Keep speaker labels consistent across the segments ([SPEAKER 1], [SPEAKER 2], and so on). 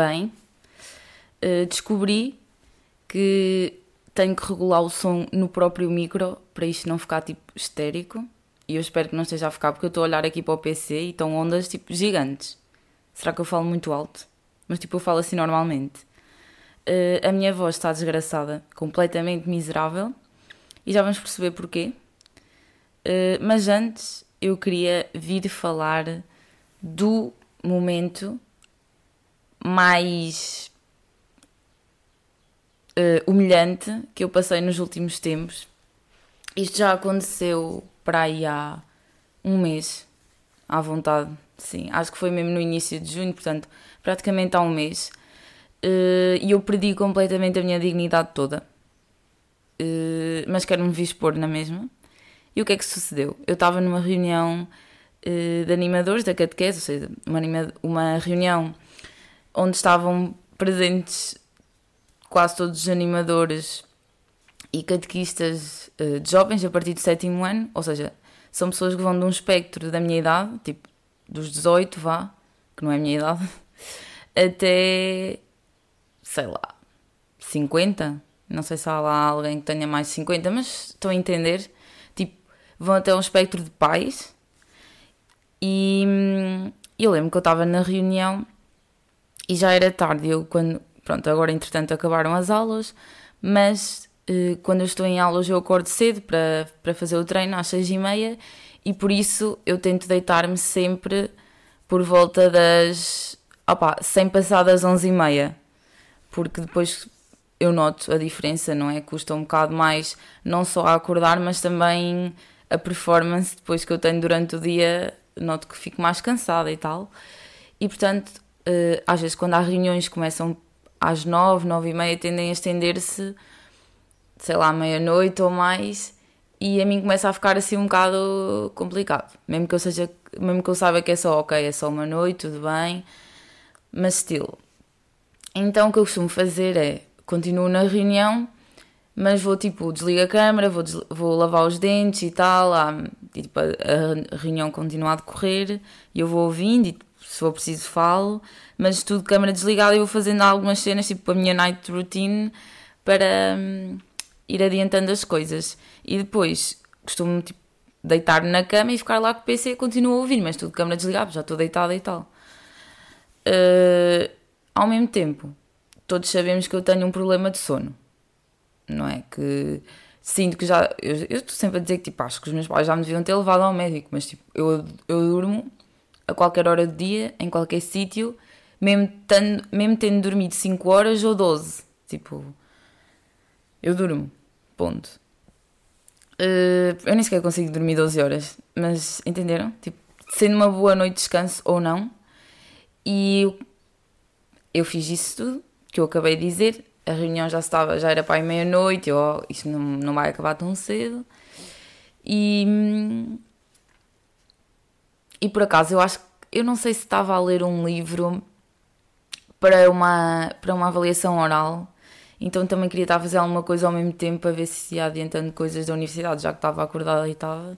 [SPEAKER 1] Bem, uh, descobri que tenho que regular o som no próprio micro para isto não ficar tipo histérico. E eu espero que não esteja a ficar porque eu estou a olhar aqui para o PC e estão ondas tipo gigantes. Será que eu falo muito alto? Mas tipo, eu falo assim normalmente. Uh, a minha voz está desgraçada, completamente miserável. E já vamos perceber porquê. Uh, mas antes eu queria vir falar do momento mais uh, humilhante que eu passei nos últimos tempos. Isto já aconteceu para aí há um mês, à vontade, sim. Acho que foi mesmo no início de junho, portanto, praticamente há um mês. Uh, e eu perdi completamente a minha dignidade toda. Uh, mas quero-me expor na mesma. E o que é que sucedeu? Eu estava numa reunião uh, de animadores da catequese, ou seja, uma, uma reunião onde estavam presentes quase todos os animadores e catequistas uh, de jovens a partir do sétimo ano, ou seja, são pessoas que vão de um espectro da minha idade, tipo dos 18, vá, que não é a minha idade, até sei lá, 50. Não sei se há lá alguém que tenha mais de 50, mas estão a entender. Tipo, vão até um espectro de pais. E hum, eu lembro que eu estava na reunião e já era tarde. Eu, quando, pronto, agora entretanto acabaram as aulas, mas eh, quando eu estou em aulas eu acordo cedo para, para fazer o treino às seis e meia e por isso eu tento deitar-me sempre por volta das sem passar das onze e meia porque depois eu noto a diferença, não é? Custa um bocado mais não só a acordar, mas também a performance depois que eu tenho durante o dia, noto que fico mais cansada e tal. E portanto, eh, às vezes quando há reuniões que começam às nove, nove e meia, tendem a estender-se sei lá, meia-noite ou mais, e a mim começa a ficar assim um bocado complicado. Mesmo que eu seja, mesmo que eu saiba que é só ok, é só uma noite, tudo bem, mas estilo. Então o que eu costumo fazer é continuo na reunião, mas vou tipo, desligo a câmera, vou, vou lavar os dentes e tal, e, tipo, a, a, reunião continua a decorrer e eu vou ouvindo e se for preciso falo, mas tudo câmera desligada eu vou fazendo algumas cenas, tipo a minha night routine, para. Hum, ir adiantando as coisas. E depois costumo tipo, deitar-me na cama e ficar lá com o PC e continuo a ouvir, mas tudo câmera desligada, já estou deitada e tal. Uh, ao mesmo tempo, todos sabemos que eu tenho um problema de sono, não é? Que sinto que já. Eu estou sempre a dizer que tipo, acho que os meus pais já me deviam ter levado ao médico, mas tipo, eu, eu durmo a qualquer hora do dia, em qualquer sítio, mesmo, tendo, mesmo tendo dormido 5 horas ou 12. Tipo, eu durmo. Ponto. Uh, eu nem sequer consigo dormir 12 horas, mas entenderam? Tipo, sendo uma boa noite de descanso ou não. E eu, eu fiz isso tudo que eu acabei de dizer. A reunião já estava, já era para a meia-noite, oh, isto não, não vai acabar tão cedo. E, e por acaso eu acho que eu não sei se estava a ler um livro para uma, para uma avaliação oral então também queria estar a fazer alguma coisa ao mesmo tempo para ver se ia adiantando coisas da universidade, já que estava acordada e estava.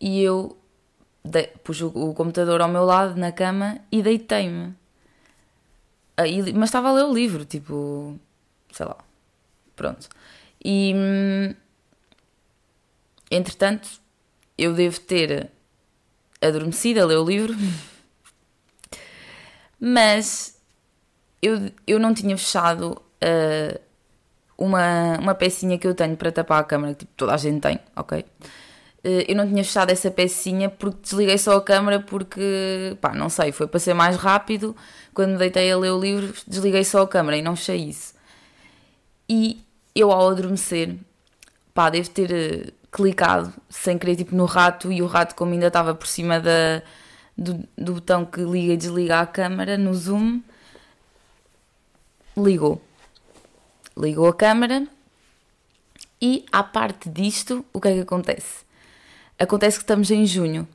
[SPEAKER 1] E eu de, pus o, o, computador ao meu lado na cama e deitei-me. Mas estava a ler o livro, tipo. sei lá. Pronto. E. Hum, entretanto, eu devo ter adormecido a ler o livro. Mas eu, eu não tinha fechado uh, uma, uma pecinha que eu tenho para tapar a câmera, tipo toda a gente tem, ok? Uh, eu não tinha fechado essa pecinha porque desliguei só a câmera porque, pá, não sei, foi para ser mais rápido. Quando me deitei a ler o livro, desliguei só a câmera e não fechei isso. E eu ao adormecer, pá, devo ter uh, clicado sem querer, tipo, no rato e o rato, como ainda estava por cima da, do, do botão que liga e desliga a câmera no zoom, ligou ligou a câmera e à parte disto, o que é que acontece? Acontece que estamos em junho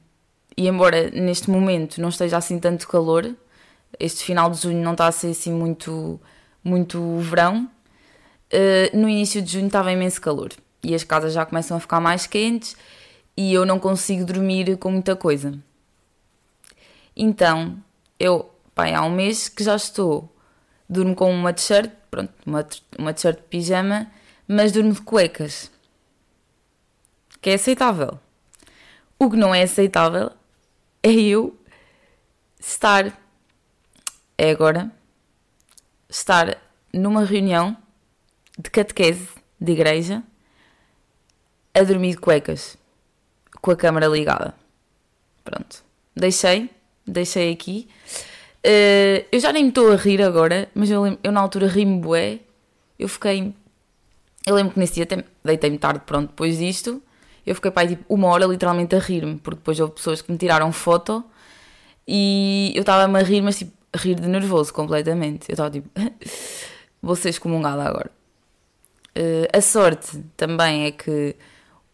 [SPEAKER 1] e embora neste momento não esteja assim tanto calor, este final de junho não está a ser assim muito, muito verão, uh, no início de junho estava imenso calor e as casas já começam a ficar mais quentes e eu não consigo dormir com muita coisa. Então, eu pai, há um mês que já estou. Durmo com uma t-shirt, pronto, uma, uma t-shirt de pijama, mas durmo de cuecas. Que é aceitável. O que não é aceitável é eu estar. É agora. Estar numa reunião de catequese de igreja a dormir de cuecas com a câmara ligada. Pronto. Deixei, deixei aqui. Uh, eu já nem me estou a rir agora, mas eu, eu na altura ri-me bué. Eu fiquei. Eu lembro que nesse dia até deitei-me tarde, pronto, depois disto. Eu fiquei pai tipo uma hora literalmente a rir-me, porque depois houve pessoas que me tiraram foto e eu estava-me a rir, mas tipo, a rir de nervoso completamente. Eu estava tipo, vou ser excomungada agora. Uh, a sorte também é que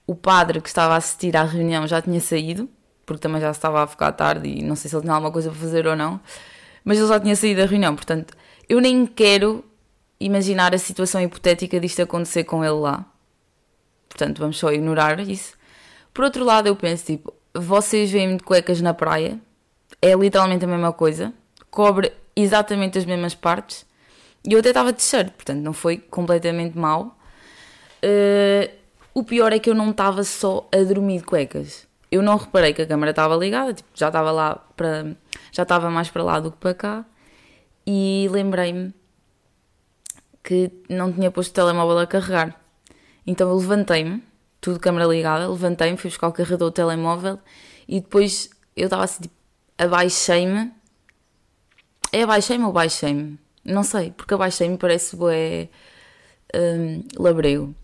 [SPEAKER 1] o padre que estava a assistir à reunião já tinha saído, porque também já estava a ficar tarde e não sei se ele tinha alguma coisa para fazer ou não, mas ele já tinha saído da reunião, portanto, eu nem quero imaginar a situação hipotética disto acontecer com ele lá. Portanto, vamos só ignorar isso. Por outro lado, eu penso, tipo, vocês veem-me de cuecas na praia, é literalmente a mesma coisa, cobre exatamente as mesmas partes, e eu até estava de shirt, portanto, não foi completamente mau. Uh, o pior é que eu não estava só a dormir de cuecas. Eu não reparei que a câmera estava ligada, tipo, já estava lá para. já estava mais para lá do que para cá. E lembrei-me que não tinha posto o telemóvel a carregar. Então eu levantei-me, tudo câmera ligada, levantei-me, fui buscar o carregador do telemóvel e depois eu estava assim, tipo, abaixei-me. É abaixei-me ou baixei-me? Não sei, porque abaixei-me parece bué um, labrego.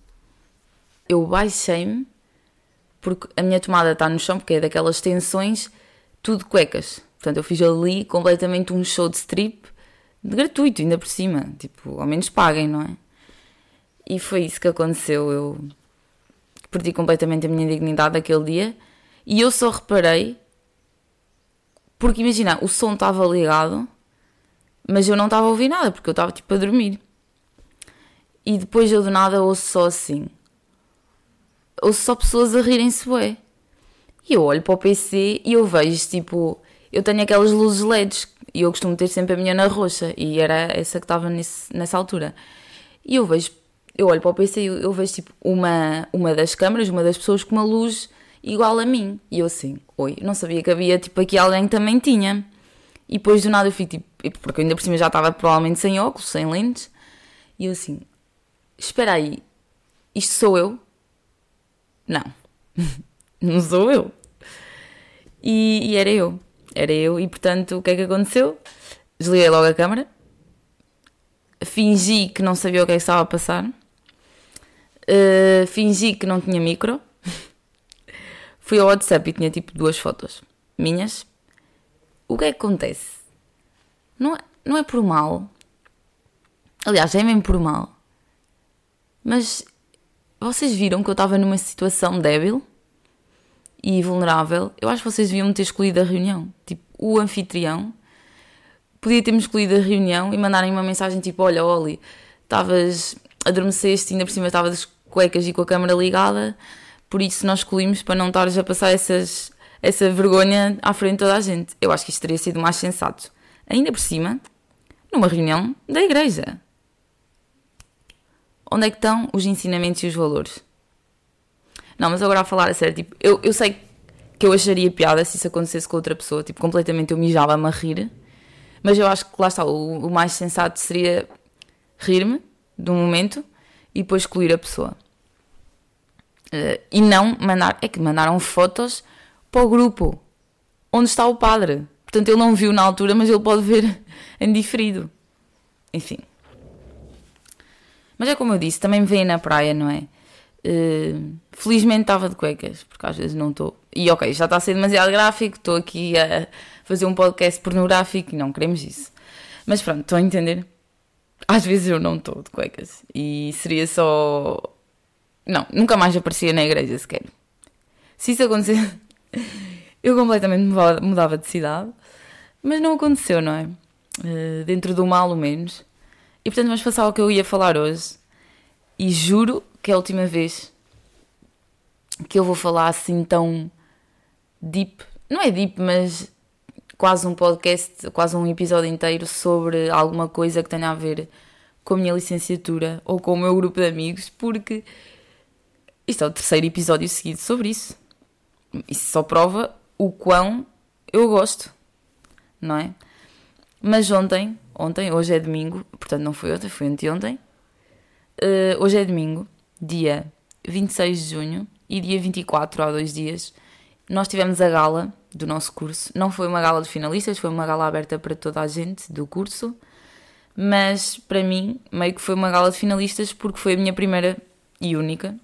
[SPEAKER 1] Eu baixei-me porque a minha tomada está no chão, porque é daquelas tensões, tudo cuecas. Portanto, eu fiz ali completamente um show de strip de gratuito, ainda por cima. Tipo, ao menos paguem, não é? E foi isso que aconteceu. Eu perdi completamente a minha dignidade aquele dia e eu só reparei porque imagina, o som estava ligado, mas eu não estava a ouvir nada porque eu estava tipo a dormir. E depois eu do nada ouço só assim. Ouço só pessoas a rirem-se bué. E eu olho para o PC e eu vejo tipo, eu tenho aquelas luzes LEDs e eu costumo ter sempre a minha na roxa e era essa que estava nessa altura. E eu vejo eu olho para o PC e eu, vejo tipo uma, uma das câmaras, uma das pessoas com uma luz igual a mim. E eu assim, oi, não sabia que havia tipo aqui alguém que também tinha. E depois do nada eu fico tipo, porque eu ainda por cima já estava provavelmente sem óculos, sem lentes. E eu assim, espera aí, isto sou eu? Não, não sou eu. E, e, era eu, era eu. E portanto, o que é que aconteceu? Desliguei logo a câmera, fingi que não sabia o que é que estava a passar Uh, fingi que não tinha micro. Fui ao WhatsApp e tinha tipo duas fotos minhas. O que é que acontece? Não é, não é por mal. Aliás, é mesmo por mal. Mas vocês viram que eu estava numa situação débil e vulnerável. Eu acho que vocês deviam ter escolhido a reunião. Tipo, o anfitrião podia ter-me escolhido a reunião e mandarem uma mensagem tipo: Olha, Oli, estavas adormeceste ainda por cima estavas cuecas e com a câmera ligada, por isso nós escolhimos para não estares a passar essas, essa vergonha à frente de toda a gente. Eu acho que isto teria sido mais sensato. Ainda por cima, numa reunião da igreja. Onde é que estão os ensinamentos e os valores? Não, mas agora a falar a sério, tipo, eu, eu sei que eu acharia piada se isso acontecesse com outra pessoa, tipo, completamente eu mijava-me a rir, mas eu acho que lá está, o, o mais sensato seria rir-me de um momento e depois excluir a pessoa. Uh, e não mandar. É que mandaram fotos para o grupo onde está o padre. Portanto, ele não viu na altura, mas ele pode ver em diferido. Enfim. Mas é como eu disse, também me veem na praia, não é? Uh, felizmente estava de cuecas, porque às vezes não estou. E ok, já está a ser demasiado gráfico, estou aqui a fazer um podcast pornográfico e não queremos isso. Mas pronto, estão a entender? Às vezes eu não estou de cuecas e seria só não, nunca mais aparecia na igreja sequer. Se isso acontecesse, eu completamente mudava de cidade. Mas não aconteceu, não é? Uh, dentro do mal, o menos. E portanto, vamos passar ao que eu ia falar hoje. E juro que é a última vez que eu vou falar assim tão deep. Não é deep, mas quase um podcast, quase um episódio inteiro sobre alguma coisa que tenha a ver com a minha licenciatura ou com o meu grupo de amigos, porque isto é o terceiro episódio seguido sobre isso. Isso só prova o quão eu gosto, não é? Mas ontem, ontem, hoje é domingo, portanto não foi ontem, foi anteontem. Uh, hoje é domingo, dia 26 de junho, e dia 24, há dois dias, nós tivemos a gala do nosso curso. Não foi uma gala de finalistas, foi uma gala aberta para toda a gente do curso, mas para mim, meio que foi uma gala de finalistas porque foi a minha primeira e única.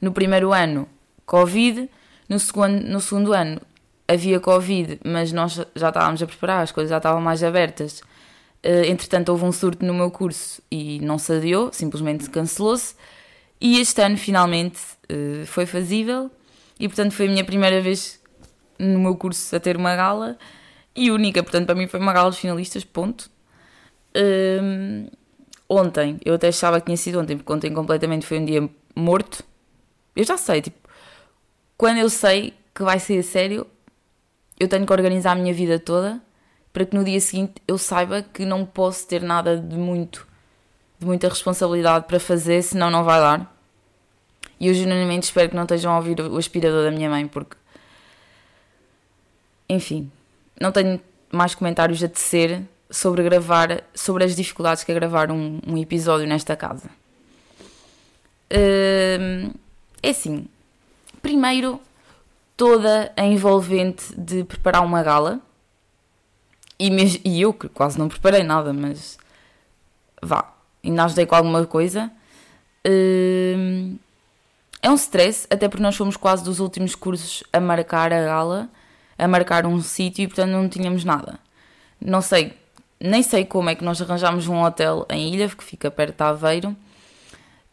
[SPEAKER 1] No primeiro ano, Covid, no segundo, no segundo ano havia Covid, mas nós já estávamos a preparar, as coisas já estavam mais abertas. Uh, entretanto, houve um surto no meu curso e não se adiou, simplesmente cancelou-se. E este ano, finalmente, uh, foi fazível e, portanto, foi a minha primeira vez no meu curso a ter uma gala e única, portanto, para mim foi uma gala de finalistas, ponto. Uh, ontem, eu até achava que tinha sido ontem, porque ontem completamente foi um dia morto. Eu já sei, tipo, quando eu sei que vai ser a sério, eu tenho que organizar a minha vida toda para que no dia seguinte eu saiba que não posso ter nada de muito de muita responsabilidade para fazer, senão não vai dar. E eu genuinamente espero que não estejam a ouvir o aspirador da minha mãe, porque. Enfim, não tenho mais comentários a tecer sobre gravar, sobre as dificuldades que é gravar um, um episódio nesta casa. Hum, é assim, primeiro, toda a envolvente de preparar uma gala, e, e eu que quase não preparei nada, mas vá, ainda ajudei com alguma coisa. Hum, é um stress, até porque nós fomos quase dos últimos cursos a marcar a gala, a marcar um sítio e portanto não tínhamos nada. Não sei, nem sei como é que nós arranjámos um hotel em Ilha, que fica perto de Aveiro.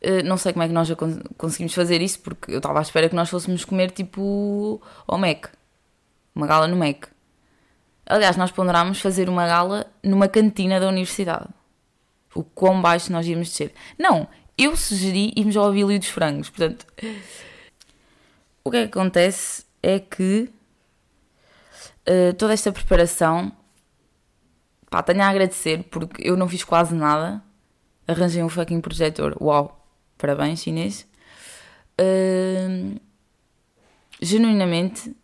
[SPEAKER 1] Uh, não sei como é que nós conseguimos fazer isso, porque eu estava à espera que nós fôssemos comer tipo ao Mac. Uma gala no Mac. Aliás, nós ponderámos fazer uma gala numa cantina da universidade. O quão baixo nós íamos descer. Não, eu sugeri irmos ao Abílio dos Frangos. Portanto, o que é que acontece é que uh, toda esta preparação, pá, tenho a agradecer porque eu não fiz quase nada. Arranjei um fucking projetor. Uau! Parabéns, chinês. Uh, genuinamente,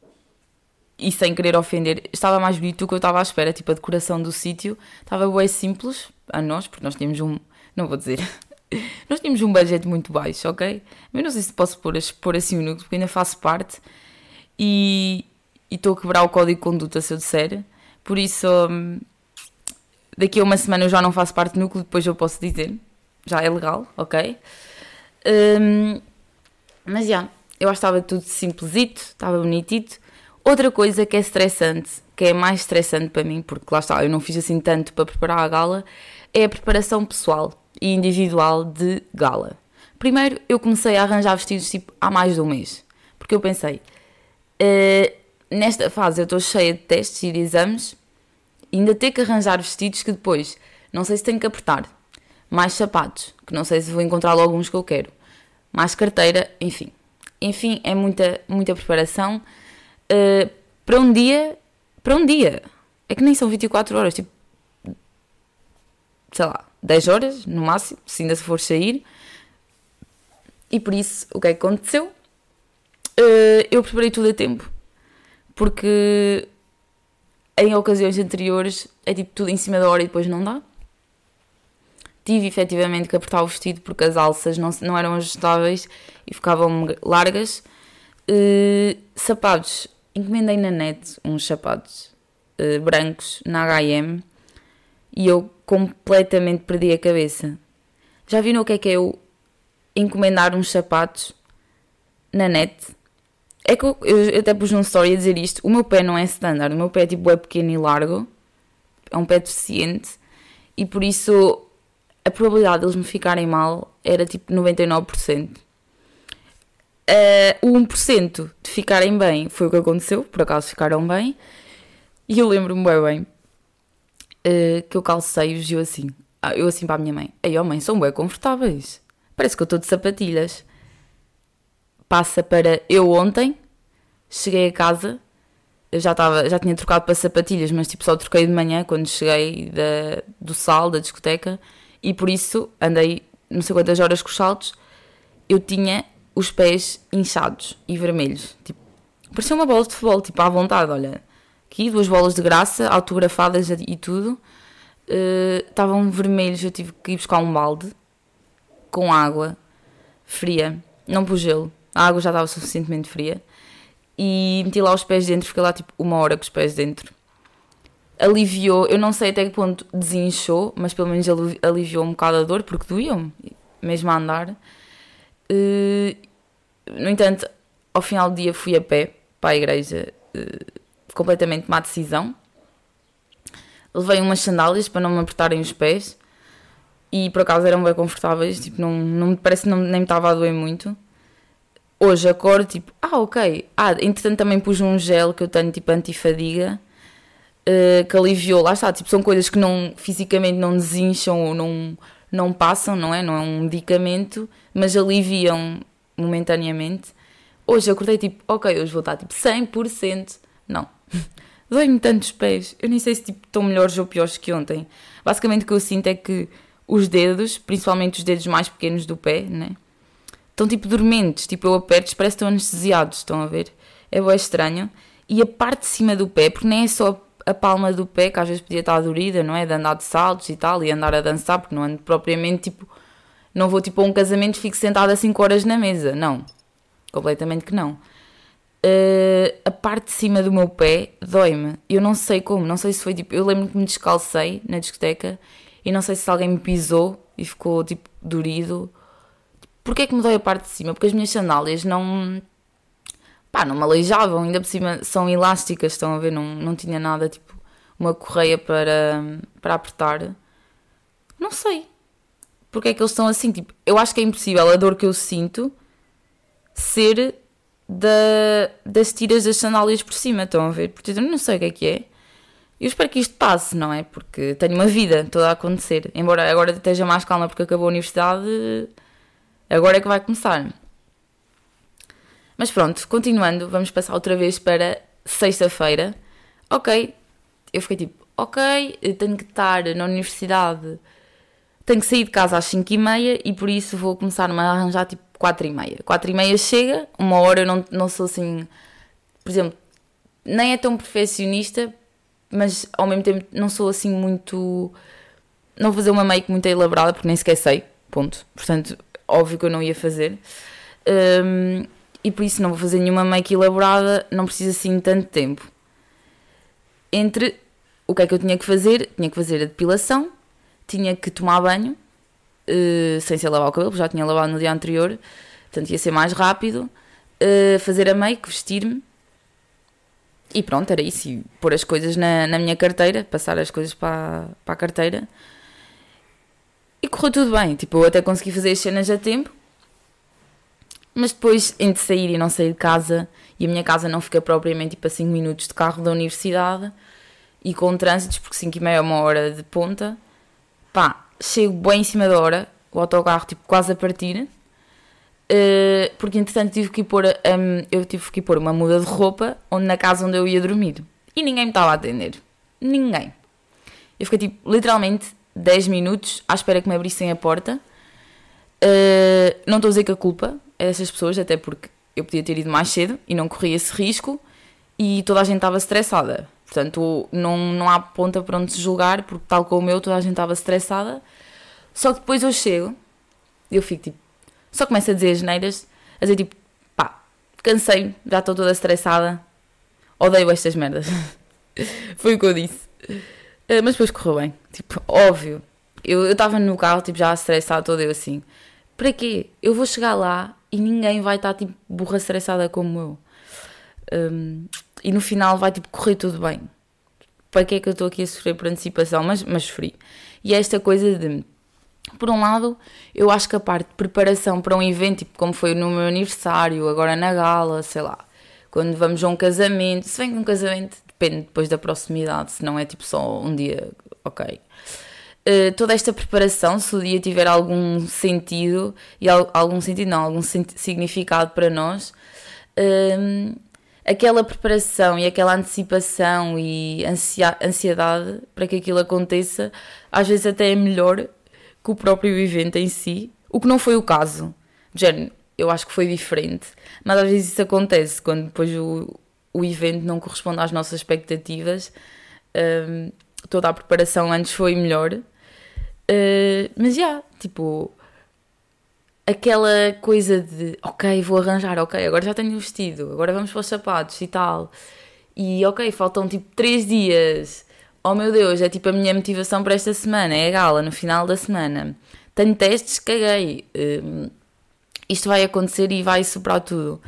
[SPEAKER 1] e sem querer ofender, estava mais bonito do que eu estava à espera. Tipo, a decoração do sítio estava bem simples a nós, porque nós tínhamos um. Não vou dizer. Nós tínhamos um budget muito baixo, ok? Eu não sei se posso pôr, pôr assim o núcleo, porque ainda faço parte e estou a quebrar o código de conduta se eu disser. Por isso, um, daqui a uma semana eu já não faço parte do núcleo, depois eu posso dizer. Já é legal, ok? Um, mas já, yeah, eu acho que estava tudo simplesito, estava bonitito. Outra coisa que é estressante, que é mais estressante para mim, porque lá está, eu não fiz assim tanto para preparar a gala, é a preparação pessoal e individual de gala. Primeiro, eu comecei a arranjar vestidos tipo há mais de um mês, porque eu pensei, uh, nesta fase eu estou cheia de testes e de exames, e ainda ter que arranjar vestidos que depois não sei se tenho que apertar, mais sapatos, que não sei se vou encontrar logo uns que eu quero, mais carteira, enfim. Enfim, é muita, muita preparação uh, para um dia, para um dia. É que nem são 24 horas, tipo, sei lá, 10 horas no máximo, se ainda se for sair. E por isso, o que é que aconteceu? Uh, eu preparei tudo a tempo. Porque em ocasiões anteriores é tipo tudo em cima da hora e depois não dá. Tive efetivamente que apertar o vestido porque as alças não, não eram ajustáveis e ficavam largas. Uh, sapatos, encomendei na net uns sapatos uh, brancos na HM e eu completamente perdi a cabeça. Já viram o que é que é eu encomendar uns sapatos na net? É que eu, eu até pus num story a dizer isto. O meu pé não é standard, o meu pé é tipo é pequeno e largo, é um pé deficiente e por isso a probabilidade deles me ficarem mal era tipo 99%. Uh, o 1% de ficarem bem foi o que aconteceu, por acaso ficaram bem. E eu lembro-me bem bem uh, que eu calcei-os e eu assim, ah, eu assim para a minha mãe, ei oh mãe, são bem confortáveis, parece que eu estou de sapatilhas. Passa para eu ontem, cheguei a casa, eu já, tava, já tinha trocado para sapatilhas, mas tipo só troquei de manhã quando cheguei da, do sal, da discoteca, e por isso andei não sei quantas horas com os saltos, eu tinha os pés inchados e vermelhos. Tipo, parecia uma bola de futebol, tipo, à vontade, olha. Aqui, duas bolas de graça, autografadas e tudo. Uh, estavam vermelhos, eu tive que ir buscar um balde com água fria, não pus gelo, a água já estava suficientemente fria e meti lá os pés dentro, fiquei lá tipo uma hora com os pés dentro. Aliviou, eu não sei até que ponto desinchou, mas pelo menos aliviou um bocado a dor, porque doíam, mesmo a andar. Uh, no entanto, ao final do dia fui a pé para a igreja, uh, completamente má decisão. Levei umas sandálias para não me apertarem os pés e por acaso eram bem confortáveis, tipo, não, não me parece não, nem me estava a doer muito hoje acordo tipo, ah, ok. Ah, entretanto também pus um gel que eu tenho tipo antifadiga uh, que aliviou, lá está, tipo, são coisas que não fisicamente não desincham ou não, não passam, não é? Não é um medicamento, mas aliviam momentaneamente. Hoje acordei tipo, ok, hoje vou estar tipo 100%. Não. Dói-me tantos pés. Eu nem sei se tipo, estão melhores ou piores que ontem. Basicamente o que eu sinto é que os dedos, principalmente os dedos mais pequenos do pé, né? estão tipo dormentes, tipo eu aperto, parece que estão anestesiados, estão a ver? É bem estranho. E a parte de cima do pé, porque nem é só a palma do pé, que às vezes podia estar dorida, não é? De andar de saltos e tal, e andar a dançar, porque não ando propriamente tipo. Não vou tipo a um casamento e fico sentada 5 horas na mesa, não. Completamente que não. Uh, a parte de cima do meu pé dói-me. Eu não sei como, não sei se foi tipo. Eu lembro que me descalcei na discoteca e não sei se alguém me pisou e ficou tipo dorido Porquê é que me dói a parte de cima? Porque as minhas sandálias não. Pá, não me aleijavam, ainda por cima são elásticas, estão a ver? Não, não tinha nada, tipo, uma correia para, para apertar. Não sei. Porque é que eles estão assim? Tipo, eu acho que é impossível a dor que eu sinto ser da, das tiras das sandálias por cima, estão a ver? Portanto, eu não sei o que é que é. Eu espero que isto passe, não é? Porque tenho uma vida toda a acontecer. Embora agora esteja mais calma porque acabou a universidade Agora é que vai começar. Mas pronto, continuando, vamos passar outra vez para sexta-feira. Ok, eu fiquei tipo, ok, tenho que estar na universidade, tenho que sair de casa às 5 e meia e por isso vou começar-me a arranjar tipo 4 e meia. 4 e meia chega, uma hora eu não, não sou assim, por exemplo, nem é tão perfeccionista, mas ao mesmo tempo não sou assim muito. Não vou fazer uma make muito elaborada porque nem sequer sei, ponto. Portanto, óbvio que eu não ia fazer. Um, e por isso não vou fazer nenhuma make elaborada, não precisa assim tanto tempo. Entre o que é que eu tinha que fazer? Tinha que fazer a depilação, tinha que tomar banho, uh, sem ser lavar o cabelo, já tinha lavado no dia anterior, portanto ia ser mais rápido. Uh, fazer a make, vestir-me e pronto, era isso. E pôr as coisas na, na minha carteira, passar as coisas para, para a carteira e correu tudo bem, tipo, eu até consegui fazer as cenas a tempo. Mas depois, entre sair e não sair de casa, e a minha casa não fica propriamente tipo a 5 minutos de carro da universidade, e com trânsitos, porque 5 e meia é uma hora de ponta, pá, chego bem em cima da hora, o autocarro tipo quase a partir, uh, porque entretanto tive que pôr, um, eu tive que pôr uma muda de roupa onde, na casa onde eu ia dormir. E ninguém me estava a atender. Ninguém. Eu fiquei tipo, literalmente, 10 minutos à espera que me abrissem a porta. Uh, não estou a dizer que a culpa dessas pessoas, até porque eu podia ter ido mais cedo e não corria esse risco e toda a gente estava estressada. Portanto, não, não há ponta para onde se julgar, porque tal como eu, toda a gente estava estressada. Só que depois eu chego e eu fico tipo, só começo a dizer as neiras, a dizer tipo, pá, cansei, já estou toda estressada, odeio estas merdas. Foi o que eu disse. Uh, mas depois correu bem. Tipo, óbvio. Eu estava no carro, tipo, já estressado todo eu assim. Para quê? Eu vou chegar lá e ninguém vai estar, tipo, burra estressada como eu. Um, e no final vai, tipo, correr tudo bem. Para que é que eu estou aqui a sofrer por antecipação? Mas, mas sofri. E é esta coisa de... Por um lado, eu acho que a parte de preparação para um evento, tipo, como foi no meu aniversário, agora na gala, sei lá, quando vamos a um casamento, se vem com um casamento, depende depois da proximidade, se não é tipo só um dia, ok. Uh, toda esta preparação, se o dia tiver algum sentido, e algum sentido não, algum significado para nós, uh, aquela preparação e aquela antecipação e ansiedade para que aquilo aconteça, às vezes até é melhor que o próprio evento em si, o que não foi o caso. Género, eu acho que foi diferente, mas às vezes isso acontece quando depois o, o evento não corresponde às nossas expectativas. Um, toda a preparação antes foi melhor, uh, mas já, yeah, tipo, aquela coisa de ok, vou arranjar, ok, agora já tenho o vestido, agora vamos para os sapatos e tal. E ok, faltam tipo 3 dias. Oh meu Deus, é tipo a minha motivação para esta semana, é a gala no final da semana. Tenho testes, caguei. Um, isto vai acontecer e vai superar tudo.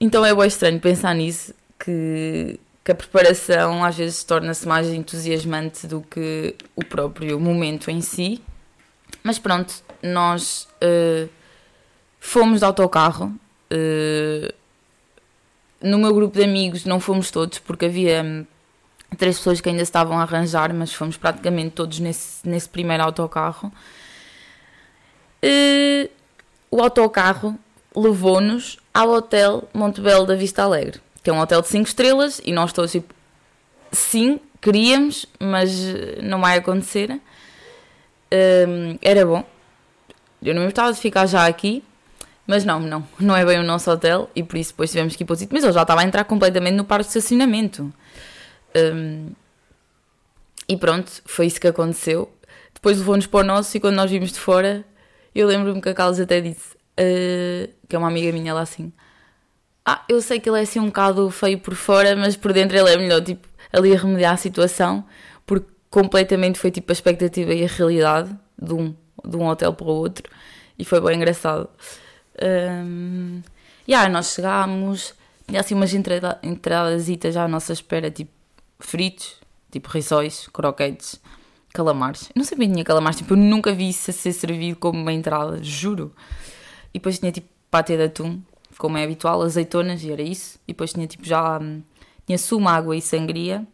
[SPEAKER 1] Então é bem estranho pensar nisso, que, que a preparação às vezes torna-se mais entusiasmante do que o próprio momento em si. Mas pronto, nós uh, fomos de autocarro. Uh, no meu grupo de amigos não fomos todos, porque havia hum, três pessoas que ainda estavam a arranjar, mas fomos praticamente todos nesse, nesse primeiro autocarro. Uh, o autocarro levou-nos ao Hotel Montebello da Vista Alegre, é um hotel de 5 estrelas, e nós todos tipo, sim, queríamos, mas não vai acontecer. Um, era bom, eu não me gostava de ficar já aqui, mas não, não, não é bem o nosso hotel e por isso depois tivemos que ir para o sítio. Mas ele já estava a entrar completamente no parque de estacionamento. Um, e pronto, foi isso que aconteceu. Depois levou-nos para o nosso e quando nós vimos de fora, eu lembro-me que a Carlos até disse, uh, que é uma amiga minha lá assim, ah, eu sei que ele é assim um bocado feio por fora, mas por dentro ele é melhor, tipo, ali a remediar a situação, porque completamente foi tipo a expectativa e a realidade de um de um hotel para o outro e foi bem engraçado. Um, e aí nós chegámos, tinha assim umas entrada, já à nossa espera, tipo fritos, tipo rissóis, croquetes, calamares. Eu não sabia que tinha calamares, tipo, eu nunca vi isso a ser servido como uma entrada, juro. E depois tinha tipo pate de atum, como é habitual, azeitonas, e era isso. E depois tinha tipo já. Tinha sumo, água e sangria.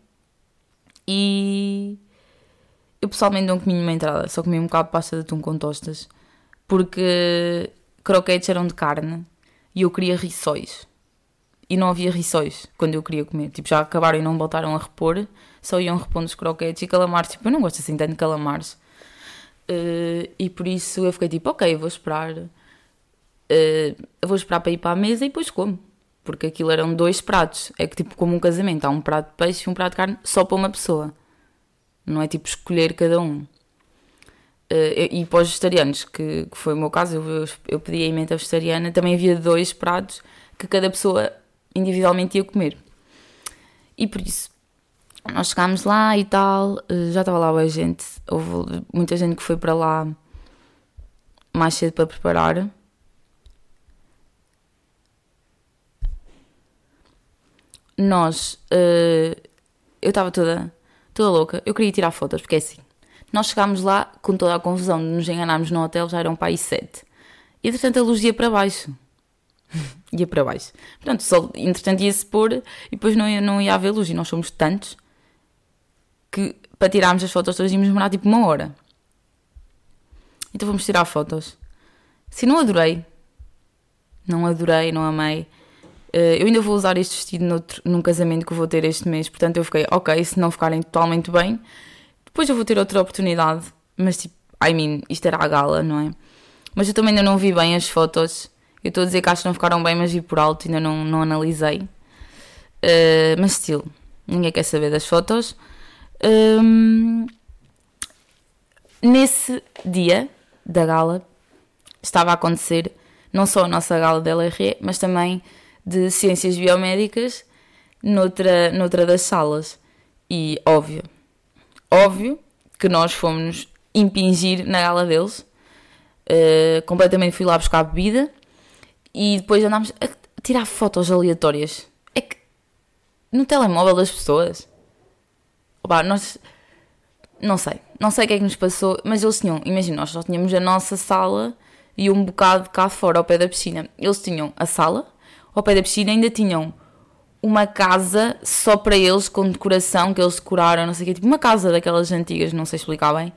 [SPEAKER 1] E eu pessoalmente não comi nenhuma entrada, só comi um bocado de pasta de atum com tostas, porque croquetes eram de carne e eu queria rissóis. E não havia rissóis quando eu queria comer. Tipo, já acabaram e não voltaram a repor, só iam repondo os croquetes e calamares. Tipo, eu não gosto assim tanto de calamares. Uh, e por isso eu fiquei tipo, ok, vou esperar. Uh, vou esperar para ir para a mesa e depois como. Porque aquilo eram dois pratos. É que tipo como um casamento. Há um prato de peixe e um prato de carne só para uma pessoa. Não é tipo escolher cada um. Uh, e para os vegetarianos, que, que, foi o meu caso, eu, eu pedi a emenda vegetariana, também havia dois pratos que cada pessoa individualmente ia comer. E por isso, nós chegámos lá e tal, uh, já estava lá a gente, houve muita gente que foi para lá mais cedo para preparar. Nós, uh, eu estava toda toda louca. Eu queria tirar fotos, porque é assim. Nós chegámos lá com toda a confusão de nos enganarmos no hotel, já eram para aí sete. E entretanto a luz ia para baixo. ia para baixo. Portanto, só, entretanto ia-se pôr e depois não ia, não ia haver luz. E nós somos tantos que para tirarmos as fotos todas íamos demorar tipo uma hora. Então vamos tirar fotos. Se não adorei, não adorei, não amei. Uh, eu ainda vou usar este vestido noutro, num casamento que vou ter este mês, portanto eu fiquei, ok, se não ficarem totalmente bem, depois eu vou ter outra oportunidade. Mas tipo, I mean, isto era a gala, não é? Mas eu também ainda não vi bem as fotos. Eu estou a dizer que acho que não ficaram bem, mas vi por alto, ainda não, não analisei. Uh, mas estilo, ninguém quer saber das fotos. Um, nesse dia da gala estava a acontecer não só a nossa gala da LRE, mas também de ciências biomédicas noutra, noutra das salas. E óbvio, óbvio que nós fomos impingir na gala deles. Uh, completamente fui lá buscar bebida e depois andámos a tirar fotos aleatórias. É que no telemóvel das pessoas. Opa, nós. Não sei, não sei o que é que nos passou, mas eles tinham, imagina, nós só tínhamos a nossa sala e um bocado cá fora, ao pé da piscina. Eles tinham a sala, ao pé da piscina ainda tinham uma casa só para eles, com decoração que eles decoraram, não sei o quê, tipo uma casa daquelas antigas, não sei explicar bem.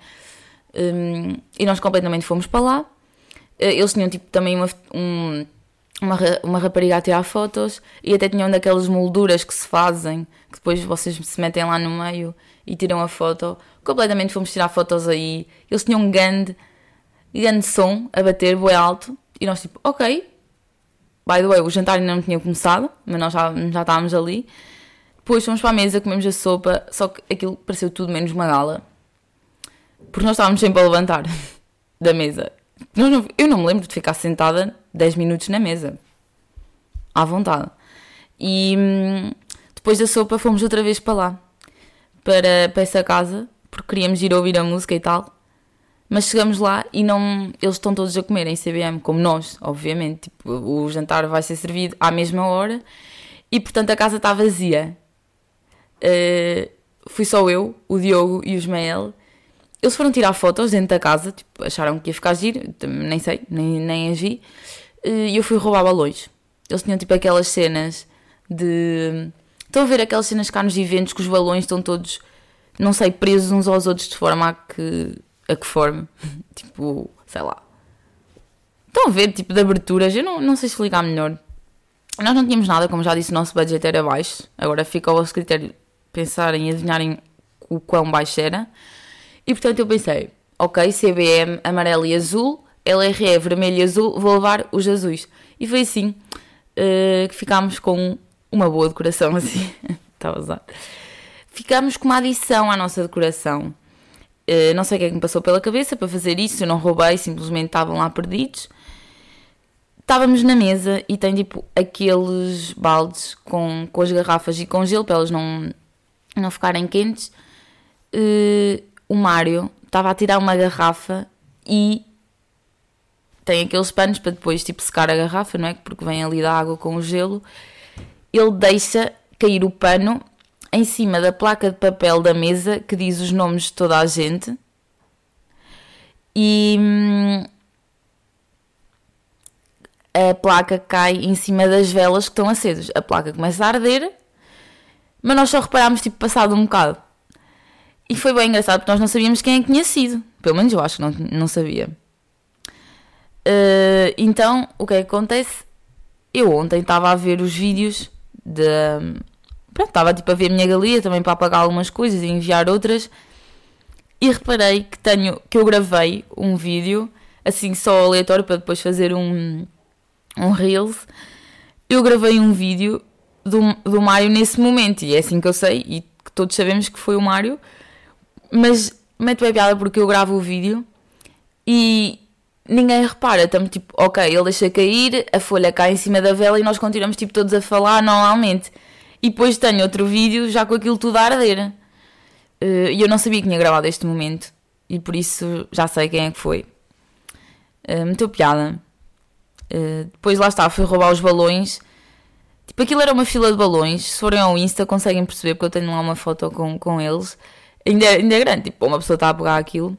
[SPEAKER 1] Um, e nós completamente fomos para lá. Eh, eles tinham tipo também uma, um, uma, uma rapariga a tirar fotos e até tinham daquelas molduras que se fazem, que depois vocês se metem lá no meio e tiram a foto. Completamente fomos tirar fotos aí. Eles tinham um grande, grande som a bater, boi alto. E nós tipo, ok. By the way, o jantar ainda não tinha começado, mas nós já, já estávamos ali. Depois fomos para a mesa, comemos a sopa, só que aquilo pareceu tudo menos uma gala. Porque nós estávamos sempre a levantar da mesa. Eu não me lembro de ficar sentada 10 minutos na mesa. À vontade. E hum, depois da sopa fomos outra vez para lá. Para, para essa casa. Porque queríamos ir ouvir a música e tal. Mas chegamos lá e não. Eles estão todos a comer em CBM, como nós, obviamente. Tipo, o jantar vai ser servido à mesma hora. E portanto a casa está vazia. Uh, fui só eu, o Diogo e o Ismael. Eles foram tirar fotos dentro da casa, tipo, acharam que ia ficar giro, nem sei, nem, nem as vi. Eh, e eu fui roubar balões. Eles tinham tipo aquelas cenas de. Estão a ver aquelas cenas cá nos eventos que os balões estão todos, não sei, presos uns aos outros de forma a que. A que forma. tipo, sei lá. Estão a ver, tipo, de aberturas, eu não, não sei explicar melhor. Nós não tínhamos nada, como já disse, o nosso budget era baixo. Agora fica ao vosso critério pensarem e adivinharem o quão baixo era. E portanto eu pensei, ok, CBM amarelo e azul, LRE vermelho e azul, vou levar os azuis. E foi assim uh, que ficámos com uma boa decoração, assim, estava a usar. Ficámos com uma adição à nossa decoração. Uh, não sei o que é que me passou pela cabeça para fazer isso, eu não roubei, simplesmente estavam lá perdidos. Estávamos na mesa e tem tipo aqueles baldes com, com as garrafas e com gelo para elas não, não ficarem quentes. Uh, o Mário estava a tirar uma garrafa e tem aqueles panos para depois tipo secar a garrafa, não é? Porque vem ali da água com o gelo. Ele deixa cair o pano em cima da placa de papel da mesa que diz os nomes de toda a gente. E hum, a placa cai em cima das velas que estão acesas. A placa começa a arder, mas nós só reparámos tipo passado um bocado. E foi bem engraçado porque nós não sabíamos quem é que tinha sido. Pelo menos eu acho que não, não sabia. Uh, então, o que é que acontece? Eu ontem estava a ver os vídeos de. Pronto, estava tipo a ver a minha galeria também para apagar algumas coisas e enviar outras. E reparei que tenho que eu gravei um vídeo, assim só aleatório para depois fazer um, um Reels. Eu gravei um vídeo do, do Mário nesse momento, e é assim que eu sei, e todos sabemos que foi o Mário mas mete bem piada porque eu gravo o vídeo e ninguém repara. Estamos tipo, ok, ele deixa cair, a folha cai em cima da vela e nós continuamos tipo todos a falar normalmente. E depois tenho outro vídeo já com aquilo tudo a arder. Eh, e eu não sabia que tinha gravado este momento. E por isso já sei quem é que foi. Uh, meteu piada. Uh, depois lá está, fui roubar os balões. Tipo, aquilo era uma fila de balões. Se forem ao Insta conseguem perceber porque eu tenho lá uma foto com, com eles ainda, ainda é grande. Tipo, uma pessoa está a pegar aquilo.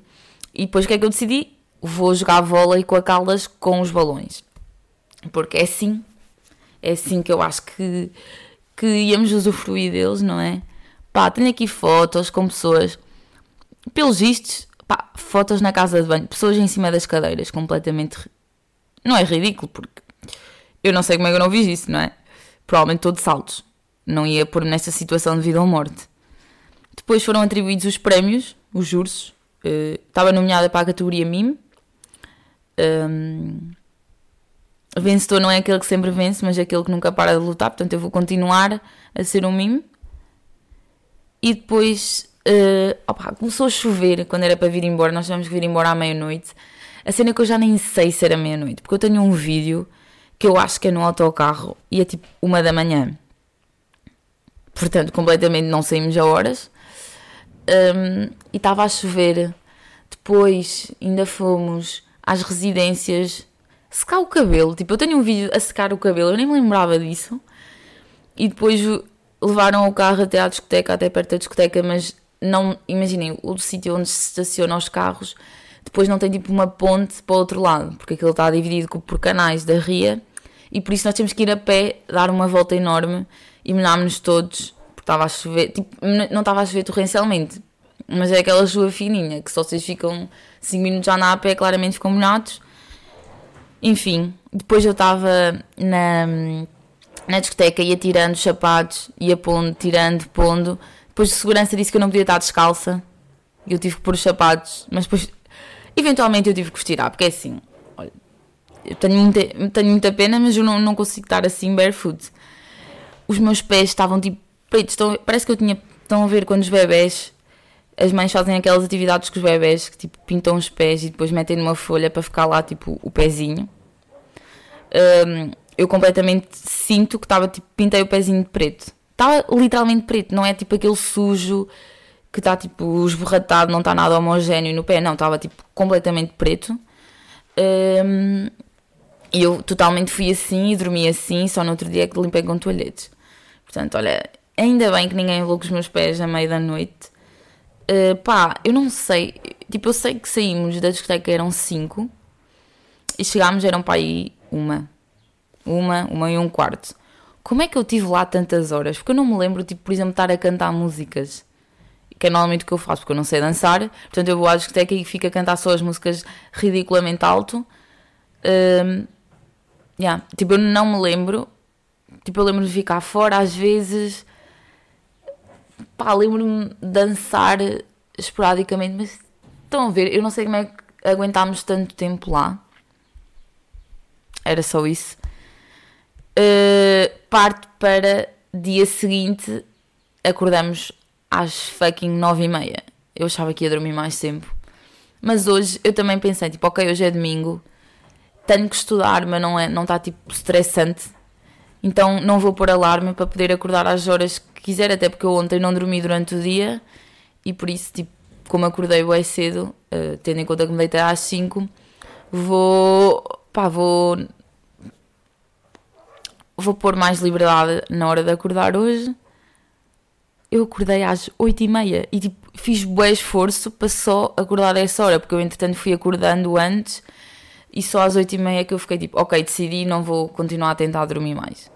[SPEAKER 1] E depois o que é que eu decidi? Vou jogar vôlei com a Caldas com os balões. Porque é assim. É assim que eu acho que, que íamos usufruir deles, não é? Pá, tenho aqui fotos com pessoas. Pelos vistos, pá, fotos na casa de banho. Pessoas em cima das cadeiras, completamente. Não é ridículo, porque eu não sei como é que eu não vi isso, não é? Provavelmente estou de saltos. Não ia pôr nesta situação de vida ou morte. Depois foram atribuídos os prémios, os juros. Uh, estava nomeada para a categoria MIM. Um, vencedor não é aquele que sempre vence, mas é aquele que nunca para de lutar. Portanto, eu vou continuar a ser um MIM. E depois uh, opa, começou a chover quando era para vir embora. Nós tivemos que vir embora à meia-noite. A cena é que eu já nem sei se era meia-noite, porque eu tenho um vídeo que eu acho que é no autocarro e é tipo uma da manhã. Portanto, completamente não saímos a horas um, e estava a chover. Depois ainda fomos às residências secar o cabelo. Tipo, eu tenho um vídeo a secar o cabelo, eu nem me lembrava disso. E depois levaram o carro até à discoteca, até perto da discoteca, mas não, imaginem, o sítio onde se estacionam os carros, depois não tem tipo uma ponte para o outro lado, porque aquilo está dividido por canais da ria, e por isso nós temos que ir a pé, dar uma volta enorme e molhámos-nos todos estava a chover, tipo, não estava a chover torrencialmente, mas é aquela chuva fininha, que se vocês ficam 5 minutos a andar a pé, claramente ficam molhados. Enfim, depois eu estava na, na discoteca, ia tirando os sapatos, ia pondo, tirando, pondo. Depois de segurança disse que eu não podia estar descalça. Eu tive que pôr os sapatos, mas depois, eventualmente, eu tive que os tirar, porque é assim, olha, eu tenho muita, tenho muita pena, mas eu não, não consigo estar assim barefoot. Os meus pés estavam tipo pretos, parece que eu tinha. Estão a ver quando os bebés as mães fazem aquelas atividades com os bebés que tipo pintam os pés e depois metem numa folha para ficar lá tipo o pezinho. Um, eu completamente sinto que estava tipo, pintei o pezinho de preto. Estava literalmente preto, não é tipo aquele sujo que está tipo esborratado, não está nada homogéneo no pé, não, estava tipo completamente preto. Um, e eu totalmente fui assim e dormi assim, só no outro dia que limpei com toalhetes. Portanto, olha, ainda bem que ninguém levou com os meus pés à meia da noite. Uh, pá, eu não sei. Tipo, eu sei que saímos da discoteca eram 5 e chegámos, eram para aí uma. Uma, uma e um quarto. Como é que eu tive lá tantas horas? Porque eu não me lembro, tipo, por exemplo, estar a cantar músicas. Que é normalmente o que eu faço, porque eu não sei dançar. Portanto, eu vou à discoteca e fico a cantar só as músicas ridiculamente alto. Um, yeah. Tipo, eu não me lembro. Tipo, eu lembro de ficar fora às vezes. Pá, lembro-me dançar esporadicamente, mas estão a ver, eu não sei como é que aguentámos tanto tempo lá. Era só isso. Uh, parte para dia seguinte, acordamos às fucking nove e meia. Eu achava que ia dormir mais tempo. Mas hoje eu também pensei, tipo, ok, hoje é domingo, tenho que estudar, mas não é, não está tipo estressante. Então não vou pôr alarme para poder acordar às horas que quiser, até porque eu ontem não dormi durante o dia e por isso, tipo, como acordei bem cedo, uh, tendo em conta que me deitei às 5, vou, pá, vou vou pôr mais liberdade na hora de acordar hoje. Eu acordei às 8 e meia e tipo, fiz bom esforço para só acordar a essa hora, porque eu entretanto fui acordando antes e só às 8 e meia que eu fiquei tipo, ok, decidi, não vou continuar a tentar dormir mais.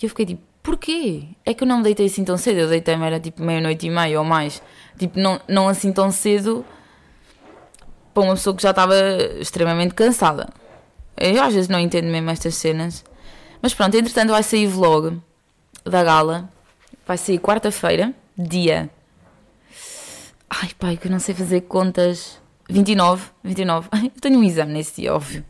[SPEAKER 1] E eu fiquei tipo, porquê? É que eu não me deitei assim tão cedo, eu deitei-me era tipo meia-noite e meia ou mais. Tipo, não, não assim tão cedo para uma pessoa que já estava extremamente cansada. Eu às vezes não entendo mesmo estas cenas. Mas pronto, entretanto vai sair vlog da gala. Vai sair quarta-feira, dia. Ai pai, que eu não sei fazer contas. 29, 29. Eu tenho um exame nesse dia, óbvio.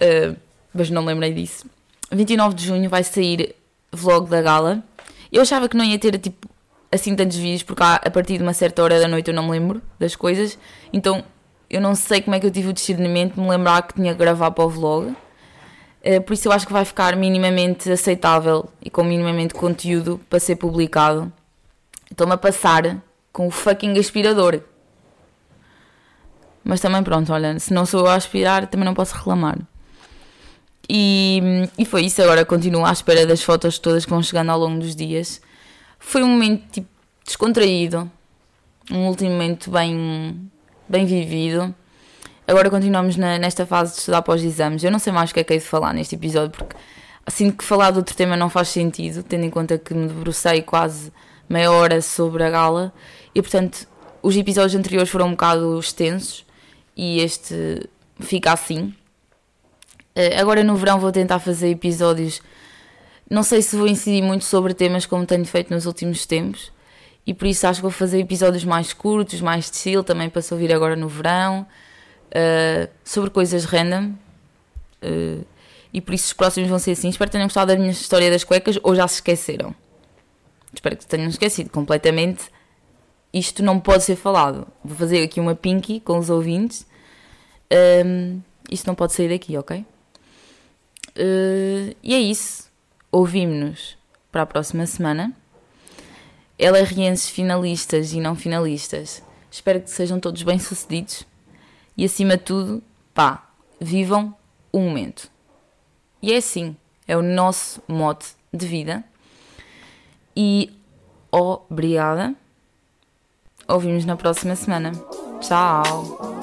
[SPEAKER 1] Uh, mas não lembrei disso. 29 de junho vai sair vlog da gala. Eu achava que não ia ter tipo assim tantos vídeos, porque a partir de uma certa hora da noite eu não me lembro das coisas. Então eu não sei como é que eu tive o discernimento de me lembrar que tinha que gravar para o vlog. Uh, por isso eu acho que vai ficar minimamente aceitável e com minimamente conteúdo para ser publicado. Estou-me a passar com o fucking aspirador. Mas também pronto, olha, se não sou a aspirar, também não posso reclamar. E, e foi isso, agora continuo à espera das fotos todas que vão chegando ao longo dos dias. Foi um momento tipo, descontraído, um último momento bem, bem vivido. Agora continuamos na, nesta fase de estudar para os exames. Eu não sei mais o que é que hei de falar neste episódio, porque sinto que falar de outro tema não faz sentido, tendo em conta que me debrucei quase meia hora sobre a gala e, portanto, os episódios anteriores foram um bocado extensos e este fica assim. Eh, agora no verão vou tentar fazer episódios. Não sei se vou incidir muito sobre temas como tenho feito nos últimos tempos, e por isso acho que vou fazer episódios mais curtos, mais de chill, também para se ouvir agora no verão uh, sobre coisas random. Uh, e por isso os próximos vão ser assim. Espero que tenham gostado da minha história das cuecas ou já se esqueceram. Espero que tenham esquecido completamente. Isto não pode ser falado. Vou fazer aqui uma pinky com os ouvintes. Um, isto não pode sair daqui, ok? Uh, e é isso. Ouvimos-nos para a próxima semana. LRNs finalistas e não finalistas. Espero que sejam todos bem-sucedidos e acima de tudo, pá, vivam o momento. E é assim, é o nosso mote de vida. E obrigada. Ouvimos na próxima semana. Tchau!